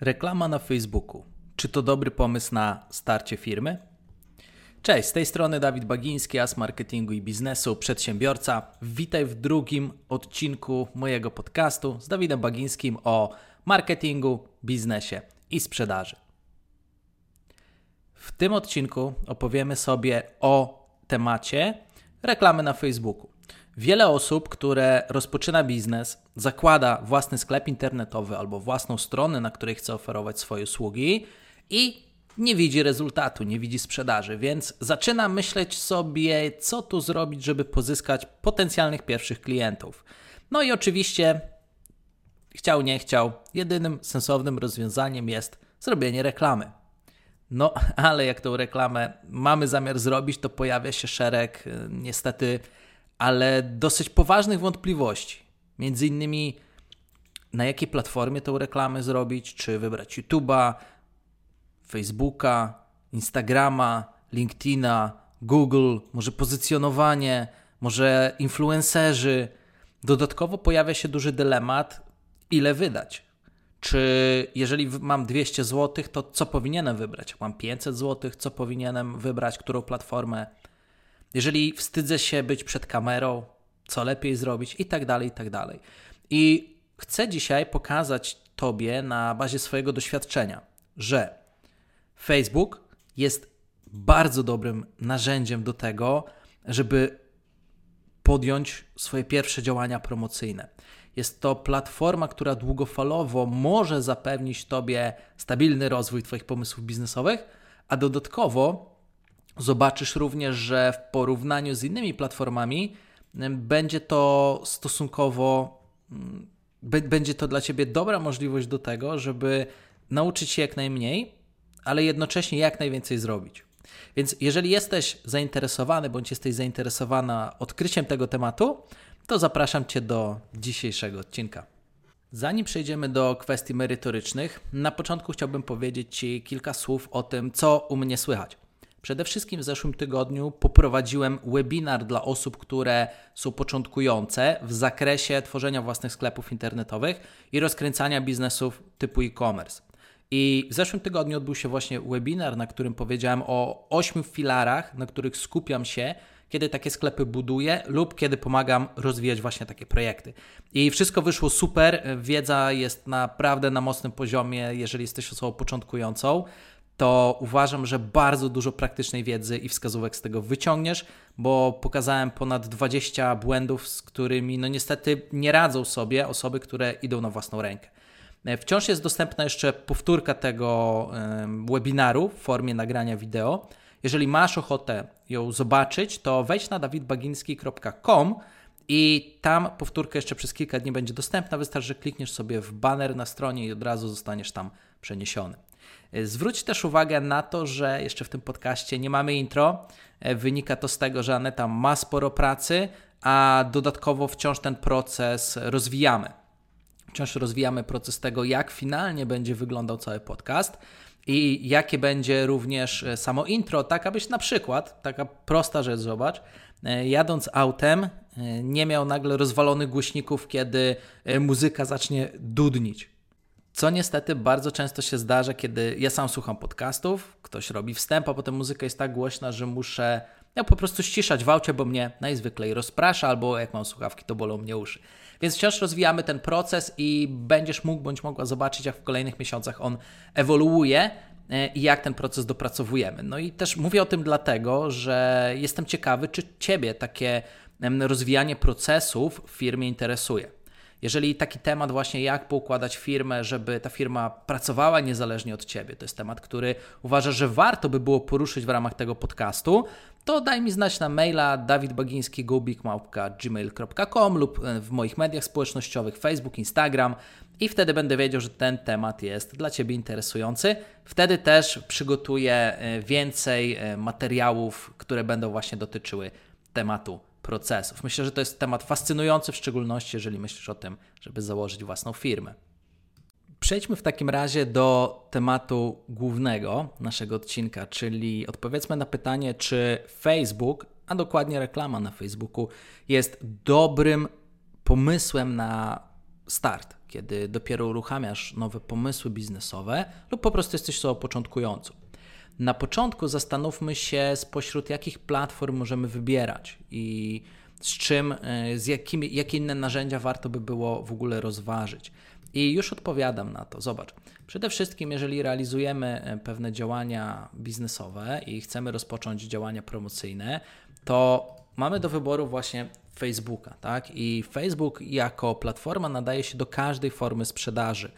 Reklama na Facebooku. Czy to dobry pomysł na starcie firmy? Cześć, z tej strony Dawid Bagiński, as marketingu i biznesu, przedsiębiorca. Witaj w drugim odcinku mojego podcastu z Dawidem Bagińskim o marketingu, biznesie i sprzedaży. W tym odcinku opowiemy sobie o temacie reklamy na Facebooku. Wiele osób, które rozpoczyna biznes, zakłada własny sklep internetowy albo własną stronę, na której chce oferować swoje usługi i nie widzi rezultatu, nie widzi sprzedaży, więc zaczyna myśleć sobie, co tu zrobić, żeby pozyskać potencjalnych pierwszych klientów. No i oczywiście, chciał, nie chciał, jedynym sensownym rozwiązaniem jest zrobienie reklamy. No, ale jak tą reklamę mamy zamiar zrobić, to pojawia się szereg y, niestety ale dosyć poważnych wątpliwości. Między innymi na jakiej platformie tą reklamę zrobić, czy wybrać YouTube'a, Facebooka, Instagrama, LinkedIna, Google, może pozycjonowanie, może influencerzy. Dodatkowo pojawia się duży dylemat, ile wydać. Czy jeżeli mam 200 zł, to co powinienem wybrać? Mam 500 zł, co powinienem wybrać, którą platformę? Jeżeli wstydzę się być przed kamerą, co lepiej zrobić i tak dalej, i tak dalej. I chcę dzisiaj pokazać Tobie na bazie swojego doświadczenia, że Facebook jest bardzo dobrym narzędziem do tego, żeby podjąć swoje pierwsze działania promocyjne. Jest to platforma, która długofalowo może zapewnić Tobie stabilny rozwój Twoich pomysłów biznesowych, a dodatkowo Zobaczysz również, że w porównaniu z innymi platformami będzie to stosunkowo, będzie to dla Ciebie dobra możliwość do tego, żeby nauczyć się jak najmniej, ale jednocześnie jak najwięcej zrobić. Więc jeżeli jesteś zainteresowany bądź jesteś zainteresowana odkryciem tego tematu, to zapraszam Cię do dzisiejszego odcinka. Zanim przejdziemy do kwestii merytorycznych, na początku chciałbym powiedzieć Ci kilka słów o tym, co u mnie słychać. Przede wszystkim w zeszłym tygodniu poprowadziłem webinar dla osób, które są początkujące w zakresie tworzenia własnych sklepów internetowych i rozkręcania biznesów typu e-commerce. I w zeszłym tygodniu odbył się właśnie webinar, na którym powiedziałem o ośmiu filarach, na których skupiam się, kiedy takie sklepy buduję lub kiedy pomagam rozwijać właśnie takie projekty. I wszystko wyszło super, wiedza jest naprawdę na mocnym poziomie, jeżeli jesteś osobą początkującą to uważam, że bardzo dużo praktycznej wiedzy i wskazówek z tego wyciągniesz, bo pokazałem ponad 20 błędów, z którymi no niestety nie radzą sobie osoby, które idą na własną rękę. E, wciąż jest dostępna jeszcze powtórka tego webinaru w formie nagrania wideo. Jeżeli masz ochotę ją zobaczyć, to wejdź na dawidbaginski.com i tam powtórka jeszcze przez kilka dni będzie dostępna. Wystarczy, że klikniesz sobie w banner na stronie i od razu zostaniesz tam przeniesiony. E, zwróć też uwagę na to, że jeszcze w tym podcaście nie mamy intro. E, wynika to z tego, że Aneta ma sporo pracy, a dodatkowo wciąż ten proces rozwijamy. Wciąż rozwijamy proces tego, jak finalnie będzie wyglądał cały podcast i jakie będzie również e, samo intro, tak abyś na przykład, taka prosta rzecz, zobacz, jadąc autem nie miał nagle rozwalonych głośników, kiedy muzyka zacznie dudnić. Co niestety bardzo często się zdarza, kiedy ja sam słucham podcastów, ktoś robi wstęp, a potem muzyka jest tak głośna, że muszę ja po prostu ściszać w aucie, bo mnie najzwyklej rozprasza, albo jak mam słuchawki, to bolą mnie uszy. Więc wciąż rozwijamy ten proces i będziesz mógł bądź mogła zobaczyć, jak w kolejnych miesiącach on ewoluuje e, i jak ten proces dopracowujemy. No i też mówię o tym dlatego, że jestem ciekawy, czy Ciebie takie rozwijanie procesów w firmie interesuje. Jeżeli taki temat właśnie jak poukładać firmę, żeby ta firma pracowała niezależnie od Ciebie, to jest temat, który uważasz, że warto by było poruszyć w ramach tego podcastu, to daj mi znać na maila dawidbagiński.gmail.com lub e, w moich mediach społecznościowych Facebook, Instagram i wtedy będę wiedział, że ten temat jest dla Ciebie interesujący. Wtedy też przygotuję e, więcej e, materiałów, które będą właśnie dotyczyły tematu procesów. Myślę, że to jest temat fascynujący, w szczególności jeżeli myślisz o tym, żeby założyć własną firmę. Przejdźmy w takim razie do tematu głównego naszego odcinka, czyli odpowiedzmy na pytanie, czy Facebook, a dokładnie reklama na Facebooku, jest dobrym pomysłem na start, kiedy dopiero uruchamiasz nowe pomysły biznesowe lub po prostu jesteś osobą początkującą. Na początku zastanówmy się, spośród jakich platform możemy wybierać i z czym, e, z jakimi, jakie inne narzędzia warto by było w ogóle rozważyć. I już odpowiadam na to. Zobacz. Przede wszystkim, jeżeli realizujemy e, pewne działania biznesowe i chcemy rozpocząć działania promocyjne, to mamy do wyboru właśnie Facebooka, tak? I Facebook jako platforma nadaje się do każdej formy sprzedaży.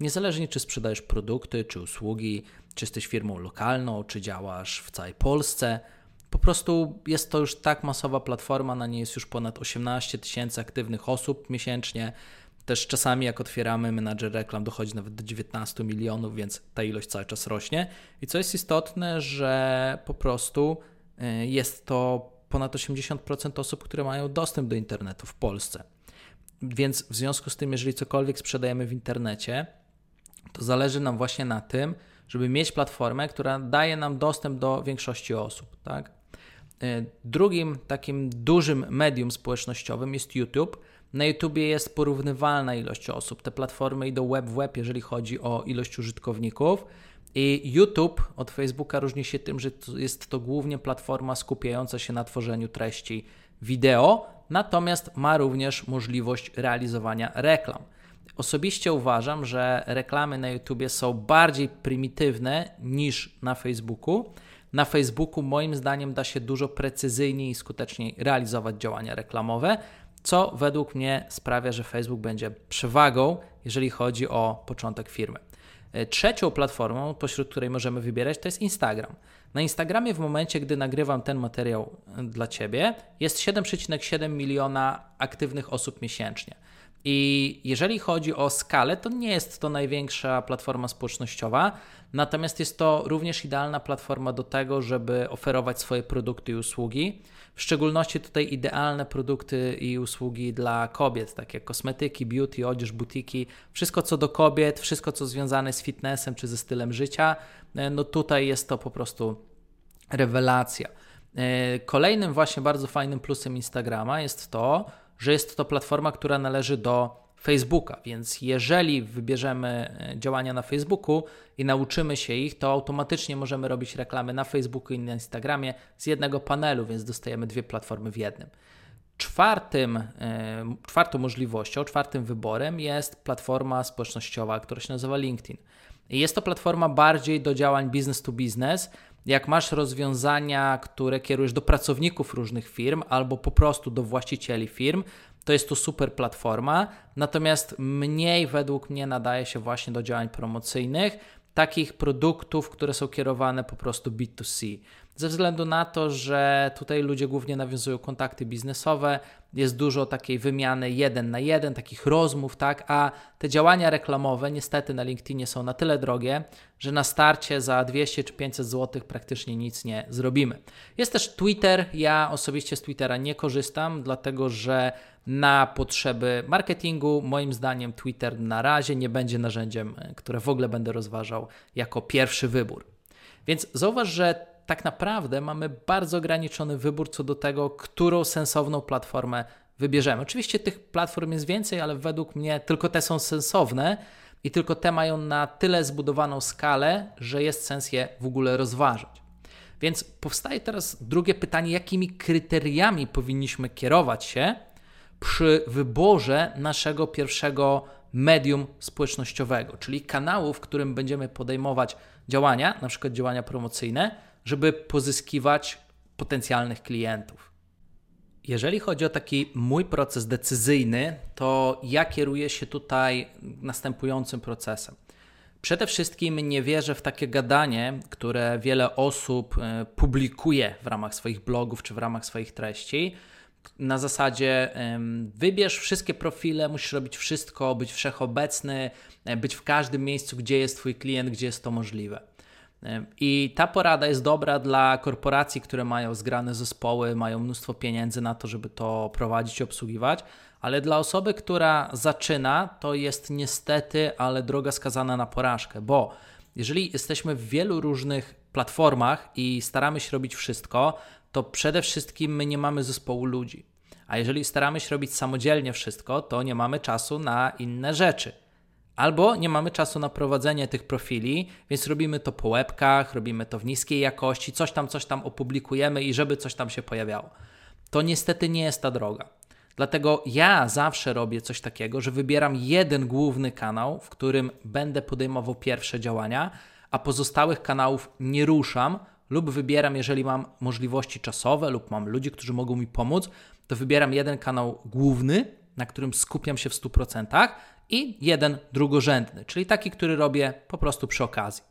Niezależnie czy sprzedajesz produkty, czy usługi, czy jesteś firmą lokalną, czy działasz w całej Polsce, po prostu jest to już tak masowa platforma, na niej jest już ponad 18 tysięcy aktywnych osób miesięcznie. Też czasami, jak otwieramy menadżer reklam, dochodzi nawet do 19 milionów, więc ta ilość cały czas rośnie. I co jest istotne, że po prostu y, jest to ponad 80% osób, które mają dostęp do internetu w Polsce. Więc w związku z tym, jeżeli cokolwiek sprzedajemy w internecie, to zależy nam właśnie na tym, żeby mieć platformę, która daje nam dostęp do większości osób. Tak? Y, drugim takim dużym medium społecznościowym jest YouTube na YouTubie jest porównywalna ilość osób. Te platformy idą web w web, jeżeli chodzi o ilość użytkowników. I YouTube od Facebooka różni się tym, że jest to głównie platforma skupiająca się na tworzeniu treści wideo, natomiast ma również możliwość realizowania reklam. Osobiście uważam, że reklamy na YouTubie są bardziej prymitywne niż na Facebooku. Na Facebooku moim zdaniem da się dużo precyzyjniej i skuteczniej realizować działania reklamowe, co według mnie sprawia, że Facebook będzie przewagą, jeżeli chodzi o początek firmy. E, trzecią platformą, pośród której możemy wybierać, to jest Instagram. Na Instagramie w momencie, gdy nagrywam ten materiał e, dla Ciebie, jest 7,7 miliona aktywnych osób miesięcznie. I jeżeli chodzi o skalę, to nie jest to największa platforma społecznościowa, natomiast jest to również idealna platforma do tego, żeby oferować swoje produkty i usługi. W szczególności tutaj idealne produkty i usługi dla kobiet, takie jak kosmetyki, beauty, odzież, butiki, wszystko co do kobiet, wszystko co związane z fitnessem czy ze stylem życia, e, no tutaj jest to po prostu rewelacja. E, kolejnym właśnie bardzo fajnym plusem Instagrama jest to, że jest to platforma, która należy do Facebooka, więc jeżeli wybierzemy e, działania na Facebooku i nauczymy się ich, to automatycznie możemy robić reklamy na Facebooku i na Instagramie z jednego panelu, więc dostajemy dwie platformy w jednym. Czwartym, e, czwartą możliwością, czwartym wyborem jest platforma społecznościowa, która się nazywa LinkedIn. Jest to platforma bardziej do działań business to business. Jak masz rozwiązania, które kierujesz do pracowników różnych firm albo po prostu do właścicieli firm, to jest to super platforma. Natomiast mniej według mnie nadaje się właśnie do działań promocyjnych, takich produktów, które są kierowane po prostu B2C ze względu na to, że tutaj ludzie głównie nawiązują kontakty biznesowe, jest dużo takiej wymiany jeden na jeden, takich rozmów, tak, a te działania reklamowe niestety na LinkedInie są na tyle drogie, że na starcie za 200 czy 500 zł praktycznie nic nie zrobimy. Jest też Twitter, ja osobiście z Twittera nie korzystam, dlatego że na potrzeby marketingu, moim zdaniem Twitter na razie nie będzie narzędziem, które w ogóle będę rozważał jako pierwszy wybór. Więc zauważ, że tak naprawdę mamy bardzo ograniczony wybór co do tego, którą sensowną platformę wybierzemy. Oczywiście tych platform jest więcej, ale według mnie tylko te są sensowne i tylko te mają na tyle zbudowaną skalę, że jest sens je w ogóle rozważać. Więc powstaje teraz drugie pytanie, jakimi kryteriami powinniśmy kierować się przy wyborze naszego pierwszego medium społecznościowego, czyli kanału, w którym będziemy podejmować działania, na przykład działania promocyjne, żeby pozyskiwać potencjalnych klientów. Jeżeli chodzi o taki mój proces decyzyjny, to ja kieruję się tutaj następującym procesem. Przede wszystkim nie wierzę w takie gadanie, które wiele osób e, publikuje w ramach swoich blogów czy w ramach swoich treści. Na zasadzie wybierz wszystkie profile, musisz robić wszystko, być wszechobecny, e, być w każdym miejscu, gdzie jest Twój klient, gdzie jest to możliwe. I ta porada jest dobra dla korporacji, które mają zgrane zespoły, mają mnóstwo pieniędzy na to, żeby to prowadzić obsługiwać, ale dla osoby, która zaczyna, to jest niestety, ale droga skazana na porażkę, bo jeżeli jesteśmy w wielu różnych platformach i staramy się robić wszystko, to przede wszystkim my nie mamy zespołu ludzi. A jeżeli staramy się robić samodzielnie wszystko, to nie mamy czasu na inne rzeczy. Albo nie mamy czasu na prowadzenie tych profili, więc robimy to po łebkach, robimy to w niskiej jakości, coś tam, coś tam opublikujemy i żeby coś tam się pojawiało. To niestety nie jest ta droga. Dlatego ja zawsze robię coś takiego, że wybieram jeden główny kanał, w którym będę podejmował pierwsze działania, a pozostałych kanałów nie ruszam lub wybieram, jeżeli mam możliwości czasowe lub mam ludzi, którzy mogą mi pomóc, to wybieram jeden kanał główny, na którym skupiam się w 100% i jeden drugorzędny, czyli taki, który robię po prostu przy okazji.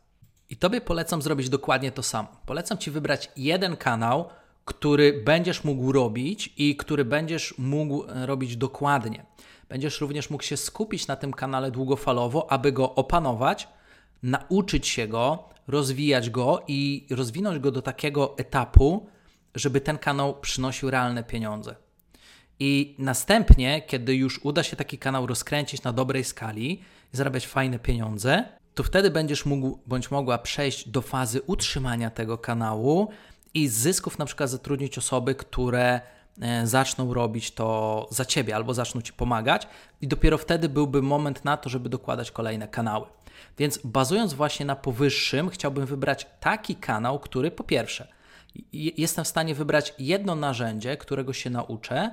I Tobie polecam zrobić dokładnie to samo. Polecam Ci wybrać jeden kanał, który będziesz mógł robić i który będziesz mógł e, robić dokładnie. Będziesz również mógł się skupić na tym kanale długofalowo, aby go opanować, nauczyć się go, rozwijać go i rozwinąć go do takiego etapu, żeby ten kanał przynosił realne pieniądze. I następnie, kiedy już uda się taki kanał rozkręcić na dobrej skali i zarabiać fajne pieniądze, to wtedy będziesz mógł bądź mogła przejść do fazy utrzymania tego kanału i z zysków na przykład zatrudnić osoby, które e, zaczną robić to za ciebie albo zaczną ci pomagać, i dopiero wtedy byłby moment na to, żeby dokładać kolejne kanały. Więc bazując właśnie na powyższym, chciałbym wybrać taki kanał, który po pierwsze jestem w stanie wybrać jedno narzędzie, którego się nauczę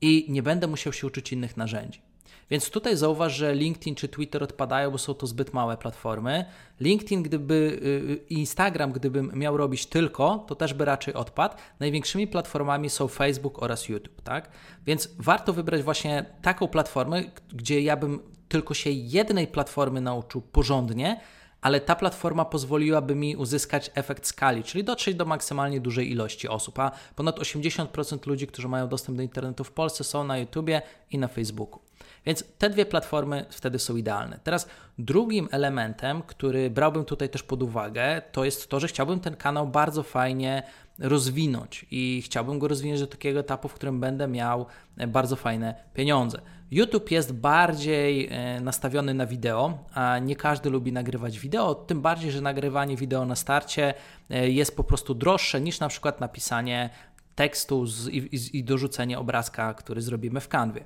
i nie będę musiał się uczyć innych narzędzi. Więc tutaj zauważ, że LinkedIn czy Twitter odpadają, bo są to zbyt małe platformy. LinkedIn, gdyby y, y, Instagram, gdybym miał robić tylko, to też by raczej odpadł. Największymi platformami są Facebook oraz YouTube, tak? Więc warto wybrać właśnie taką platformę, gdzie ja bym tylko się jednej platformy nauczył porządnie, ale ta platforma pozwoliłaby mi uzyskać efekt skali, czyli dotrzeć do maksymalnie dużej ilości osób, a ponad 80% ludzi, którzy mają dostęp do internetu w Polsce są na YouTubie i na Facebooku. Więc te dwie platformy wtedy są idealne. Teraz drugim elementem, który brałbym tutaj też pod uwagę, to jest to, że chciałbym ten kanał bardzo fajnie rozwinąć i chciałbym go rozwinąć do takiego etapu, w którym będę miał e, bardzo fajne pieniądze. YouTube jest bardziej e, nastawiony na wideo, a nie każdy lubi nagrywać wideo, tym bardziej, że nagrywanie wideo na starcie e, jest po prostu droższe niż na przykład napisanie tekstu z, i, i dorzucenie obrazka, który zrobimy w kanwie.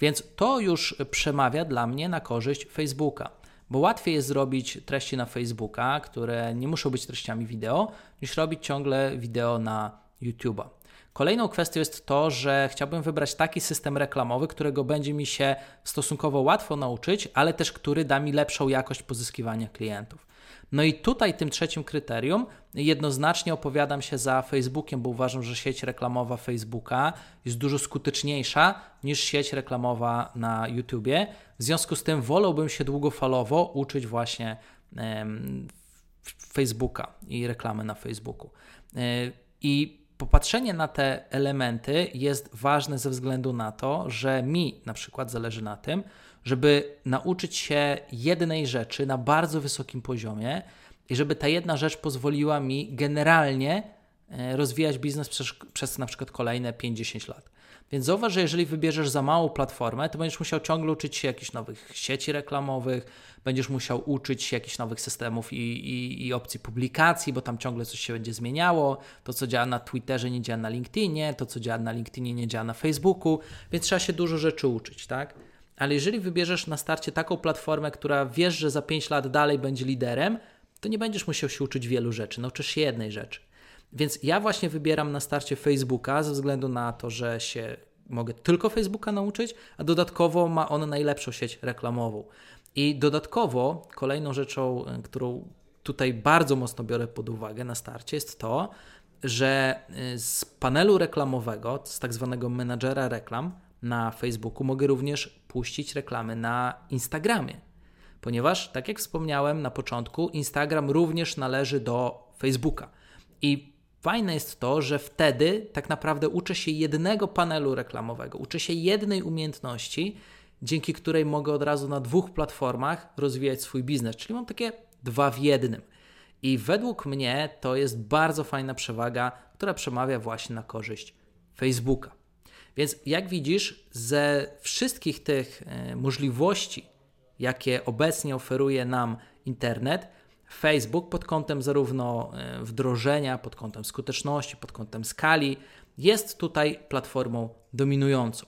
Więc to już przemawia dla mnie na korzyść Facebooka, bo łatwiej jest zrobić treści na Facebooka, które nie muszą być treściami wideo, niż robić ciągle wideo na YouTube'a. Kolejną kwestią jest to, że chciałbym wybrać taki system reklamowy, którego będzie mi się stosunkowo łatwo nauczyć, ale też który da mi lepszą jakość pozyskiwania klientów. No i tutaj tym trzecim kryterium jednoznacznie opowiadam się za Facebookiem, bo uważam, że sieć reklamowa Facebooka jest dużo skuteczniejsza niż sieć reklamowa na YouTubie. W związku z tym wolałbym się długofalowo uczyć właśnie Facebooka i reklamy na Facebooku. E, I popatrzenie na te elementy jest ważne ze względu na to, że mi na przykład zależy na tym, żeby nauczyć się jednej rzeczy na bardzo wysokim poziomie i żeby ta jedna rzecz pozwoliła mi generalnie e, rozwijać biznes przez, przez na przykład kolejne 5-10 lat. Więc zauważ, że jeżeli wybierzesz za małą platformę, to będziesz musiał ciągle uczyć się jakichś nowych sieci reklamowych, będziesz musiał uczyć się jakichś nowych systemów i, i, i, opcji publikacji, bo tam ciągle coś się będzie zmieniało. To, co działa na Twitterze, nie działa na LinkedInie, to, co działa na LinkedInie, nie działa na Facebooku, więc trzeba się dużo rzeczy uczyć, tak? Ale jeżeli wybierzesz na starcie taką platformę, która wiesz, że za 5 lat dalej będzie liderem, to nie będziesz musiał się uczyć wielu rzeczy, nauczysz się jednej rzeczy. Więc ja właśnie wybieram na starcie Facebooka ze względu na to, że się mogę tylko Facebooka nauczyć, a dodatkowo ma on najlepszą sieć reklamową. I dodatkowo kolejną rzeczą, e, którą tutaj bardzo mocno biorę pod uwagę na starcie, jest to, że e, z panelu reklamowego, z tak zwanego menadżera reklam na Facebooku, mogę również puścić reklamy na Instagramie. Ponieważ, tak jak wspomniałem na początku, Instagram również należy do Facebooka. I Fajne jest to, że wtedy tak naprawdę uczę się jednego panelu reklamowego, uczę się jednej umiejętności, dzięki której mogę od razu na dwóch platformach rozwijać swój biznes, czyli mam takie dwa w jednym. I według mnie to jest bardzo fajna przewaga, która przemawia właśnie na korzyść Facebooka. Więc jak widzisz, ze wszystkich tych e, możliwości, jakie obecnie oferuje nam internet, Facebook pod kątem zarówno e, wdrożenia, pod kątem skuteczności, pod kątem skali jest tutaj platformą dominującą.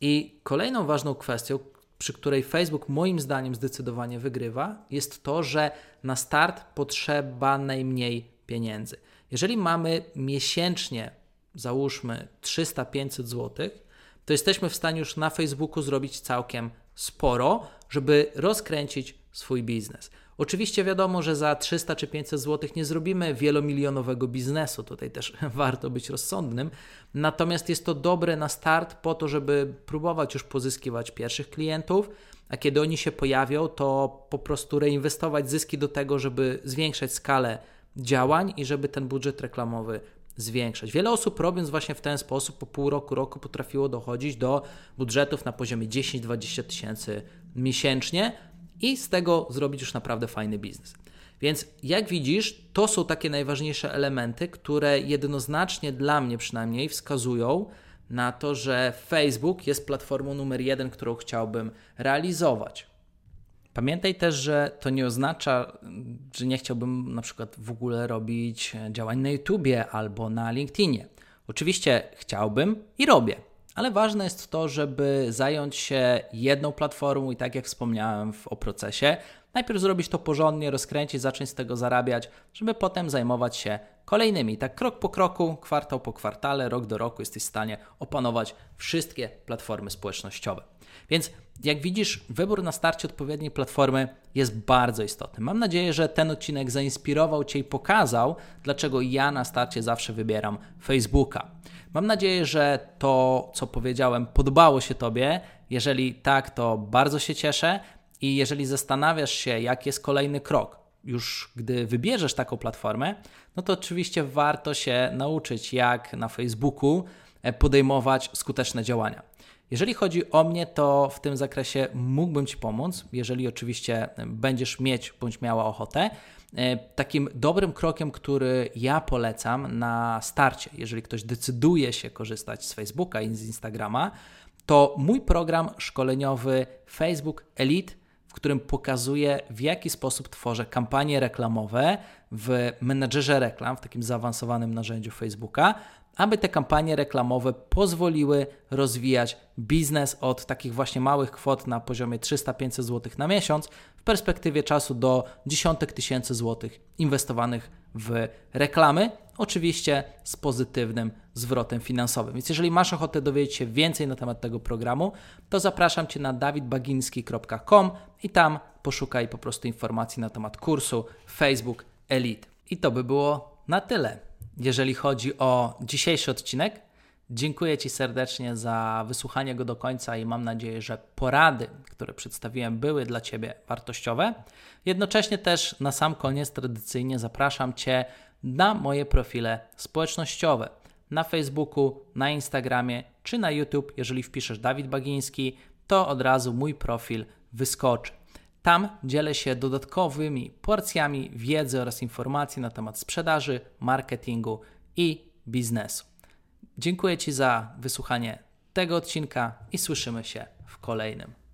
I kolejną ważną kwestią, przy której Facebook moim zdaniem zdecydowanie wygrywa, jest to, że na start potrzeba najmniej pieniędzy. Jeżeli mamy miesięcznie, załóżmy 300-500 zł, to jesteśmy w stanie już na Facebooku zrobić całkiem sporo, żeby rozkręcić swój biznes. Oczywiście wiadomo, że za 300 czy 500 zł nie zrobimy wielomilionowego biznesu, tutaj też warto być rozsądnym. Natomiast jest to dobre na start po to, żeby próbować już pozyskiwać pierwszych klientów, a kiedy oni się pojawią, to po prostu reinwestować zyski do tego, żeby zwiększać skalę działań i żeby ten budżet reklamowy zwiększać. Wiele osób robiąc właśnie w ten sposób po pół roku, roku potrafiło dochodzić do budżetów na poziomie 10-20 tysięcy miesięcznie i z tego zrobić już naprawdę fajny biznes. Więc jak widzisz, to są takie najważniejsze elementy, które jednoznacznie dla mnie przynajmniej wskazują na to, że Facebook jest platformą numer jeden, którą chciałbym realizować. Pamiętaj też, że to nie oznacza, że nie chciałbym na przykład w ogóle robić działań na YouTubie albo na LinkedInie. Oczywiście chciałbym i robię, ale ważne jest to, żeby zająć się jedną platformą i tak jak wspomniałem w, o procesie, najpierw zrobić to porządnie, rozkręcić, zacząć z tego zarabiać, żeby potem zajmować się kolejnymi. Tak krok po kroku, kwartał po kwartale, rok do roku jesteś w stanie opanować wszystkie platformy społecznościowe. Więc jak widzisz, wybór na starcie odpowiedniej platformy jest bardzo istotny. Mam nadzieję, że ten odcinek zainspirował Cię i pokazał, dlaczego ja na starcie zawsze wybieram Facebooka. Mam nadzieję, że to, co powiedziałem, podobało się Tobie. Jeżeli tak, to bardzo się cieszę. I jeżeli zastanawiasz się, jaki jest kolejny krok, już gdy wybierzesz taką platformę, no to oczywiście warto się nauczyć, jak na Facebooku e, podejmować skuteczne działania. Jeżeli chodzi o mnie, to w tym zakresie mógłbym Ci pomóc, jeżeli oczywiście będziesz mieć bądź miała ochotę. E, takim dobrym krokiem, który ja polecam na starcie, jeżeli ktoś decyduje się korzystać z Facebooka i z Instagrama, to mój program szkoleniowy Facebook Elite, w którym pokazuję, w jaki sposób tworzę kampanie reklamowe w menedżerze reklam, w takim zaawansowanym narzędziu Facebooka, aby te kampanie reklamowe pozwoliły rozwijać biznes od takich właśnie małych kwot na poziomie 300-500 zł na miesiąc w perspektywie czasu do dziesiątek tysięcy złotych inwestowanych w reklamy, oczywiście z pozytywnym zwrotem finansowym. Więc jeżeli masz ochotę dowiedzieć się więcej na temat tego programu, to zapraszam Cię na dawidbaginski.com i tam poszukaj po prostu informacji na temat kursu Facebook Elite. I to by było na tyle jeżeli chodzi o dzisiejszy odcinek. Dziękuję Ci serdecznie za wysłuchanie go do końca i mam nadzieję, że porady, które przedstawiłem, były dla Ciebie wartościowe. Jednocześnie też na sam koniec tradycyjnie zapraszam Cię na moje profile społecznościowe na Facebooku, na Instagramie czy na YouTube. Jeżeli wpiszesz Dawid Bagiński, to od razu mój profil wyskoczy. Tam dzielę się dodatkowymi porcjami wiedzy oraz informacji na temat sprzedaży, marketingu i biznesu. Dziękuję Ci za wysłuchanie tego odcinka i słyszymy się w kolejnym.